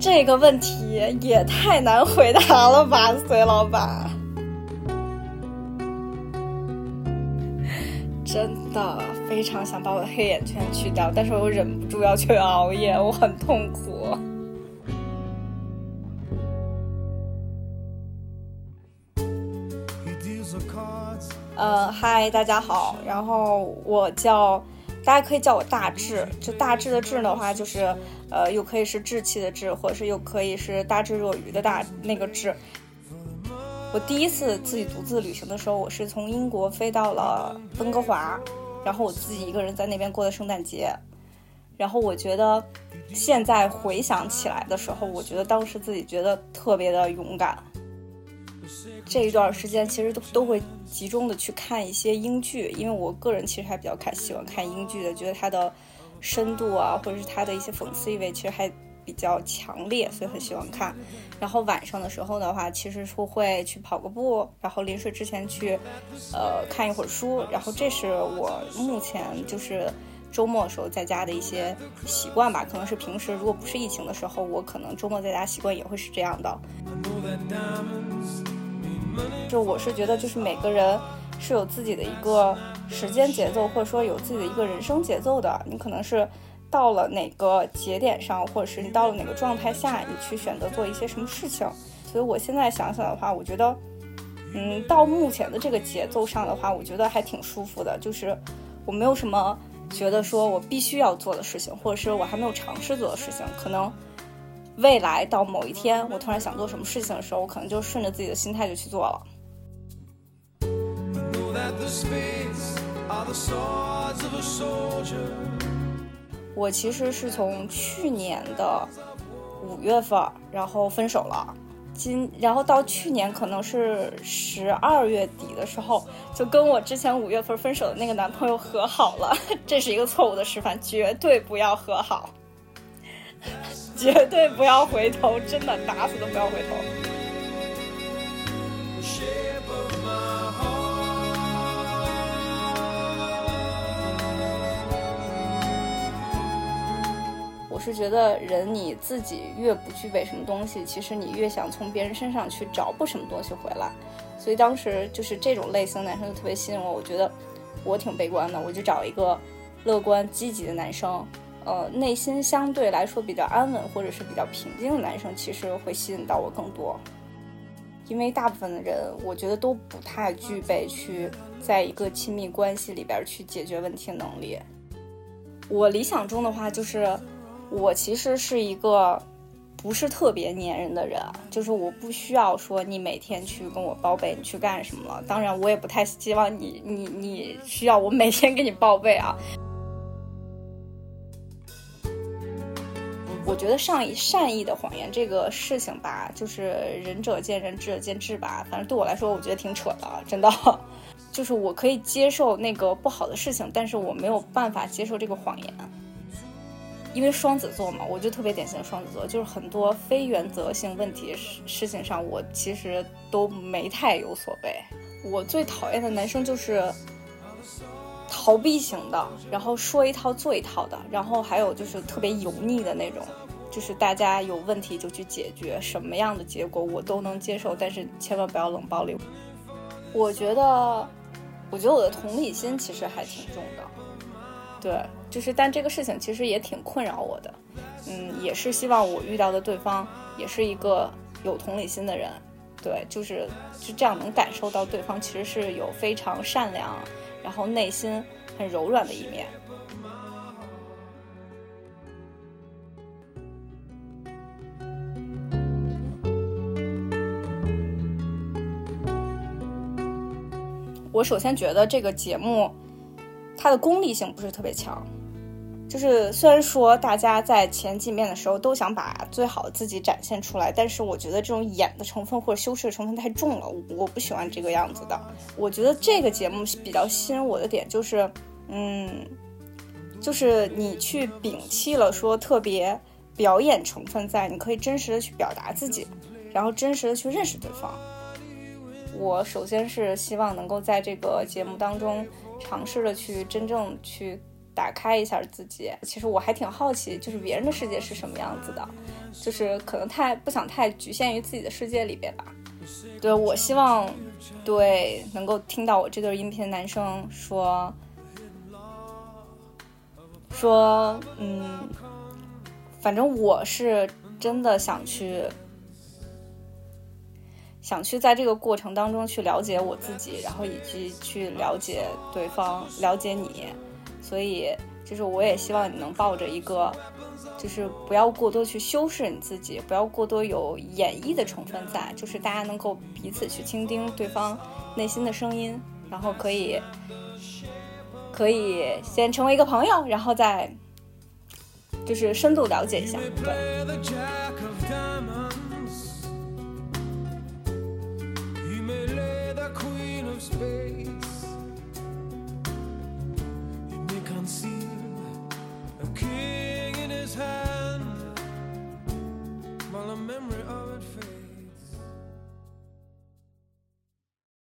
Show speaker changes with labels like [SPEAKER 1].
[SPEAKER 1] 这个问题也太难回答了吧，隋老板。真的非常想把我的黑眼圈去掉，但是我又忍不住要去熬夜，我很痛苦。呃，嗨，大家好，然后我叫，大家可以叫我大志，就大志的志的话，就是呃，又可以是志气的志，或者是又可以是大智若愚的大那个志。我第一次自己独自旅行的时候，我是从英国飞到了温哥华，然后我自己一个人在那边过的圣诞节。然后我觉得现在回想起来的时候，我觉得当时自己觉得特别的勇敢。这一段时间其实都都会集中的去看一些英剧，因为我个人其实还比较看喜欢看英剧的，觉得它的深度啊，或者是它的一些讽刺意味，其实还比较强烈，所以很喜欢看。然后晚上的时候的话，其实是会去跑个步，然后临睡之前去，呃，看一会儿书。然后这是我目前就是周末的时候在家的一些习惯吧，可能是平时如果不是疫情的时候，我可能周末在家习惯也会是这样的。就我是觉得，就是每个人是有自己的一个时间节奏，或者说有自己的一个人生节奏的。你可能是到了哪个节点上，或者是你到了哪个状态下，你去选择做一些什么事情。所以我现在想想的话，我觉得，嗯，到目前的这个节奏上的话，我觉得还挺舒服的。就是我没有什么觉得说我必须要做的事情，或者是我还没有尝试做的事情。可能未来到某一天，我突然想做什么事情的时候，我可能就顺着自己的心态就去做了。我其实是从去年的五月份，然后分手了。今然后到去年可能是十二月底的时候，就跟我之前五月份分手的那个男朋友和好了。这是一个错误的示范，绝对不要和好，绝对不要回头，真的打死都不要回头。我是觉得人你自己越不具备什么东西，其实你越想从别人身上去找补什么东西回来。所以当时就是这种类型的男生就特别吸引我。我觉得我挺悲观的，我就找一个乐观积极的男生，呃，内心相对来说比较安稳或者是比较平静的男生，其实会吸引到我更多。因为大部分的人，我觉得都不太具备去在一个亲密关系里边去解决问题的能力。我理想中的话就是。我其实是一个不是特别粘人的人，就是我不需要说你每天去跟我报备你去干什么了。当然，我也不太希望你你你需要我每天给你报备啊。我觉得善意善意的谎言这个事情吧，就是仁者见仁，智者见智吧。反正对我来说，我觉得挺扯的，真的。就是我可以接受那个不好的事情，但是我没有办法接受这个谎言。因为双子座嘛，我就特别典型的双子座，就是很多非原则性问题事事情上，我其实都没太有所谓。我最讨厌的男生就是逃避型的，然后说一套做一套的，然后还有就是特别油腻的那种，就是大家有问题就去解决，什么样的结果我都能接受，但是千万不要冷暴力。我觉得，我觉得我的同理心其实还挺重的，对。就是，但这个事情其实也挺困扰我的，嗯，也是希望我遇到的对方也是一个有同理心的人，对，就是就这样能感受到对方其实是有非常善良，然后内心很柔软的一面。我首先觉得这个节目它的功利性不是特别强。就是虽然说大家在前几面的时候都想把最好的自己展现出来，但是我觉得这种演的成分或者修饰的成分太重了，我不喜欢这个样子的。我觉得这个节目比较吸引我的点就是，嗯，就是你去摒弃了说特别表演成分在，你可以真实的去表达自己，然后真实的去认识对方。我首先是希望能够在这个节目当中尝试着去真正去。打开一下自己，其实我还挺好奇，就是别人的世界是什么样子的。就是可能太不想太局限于自己的世界里边吧。对我希望，对能够听到我这对音频的男生说，说，嗯，反正我是真的想去，想去在这个过程当中去了解我自己，然后以及去了解对方，了解你，所以就是我也希望你能抱着一个。就是不要过多去修饰你自己，不要过多有演绎的成分在，就是大家能够彼此去倾听对方内心的声音，然后可以可以先成为一个朋友，然后再就是深度了解一下，对。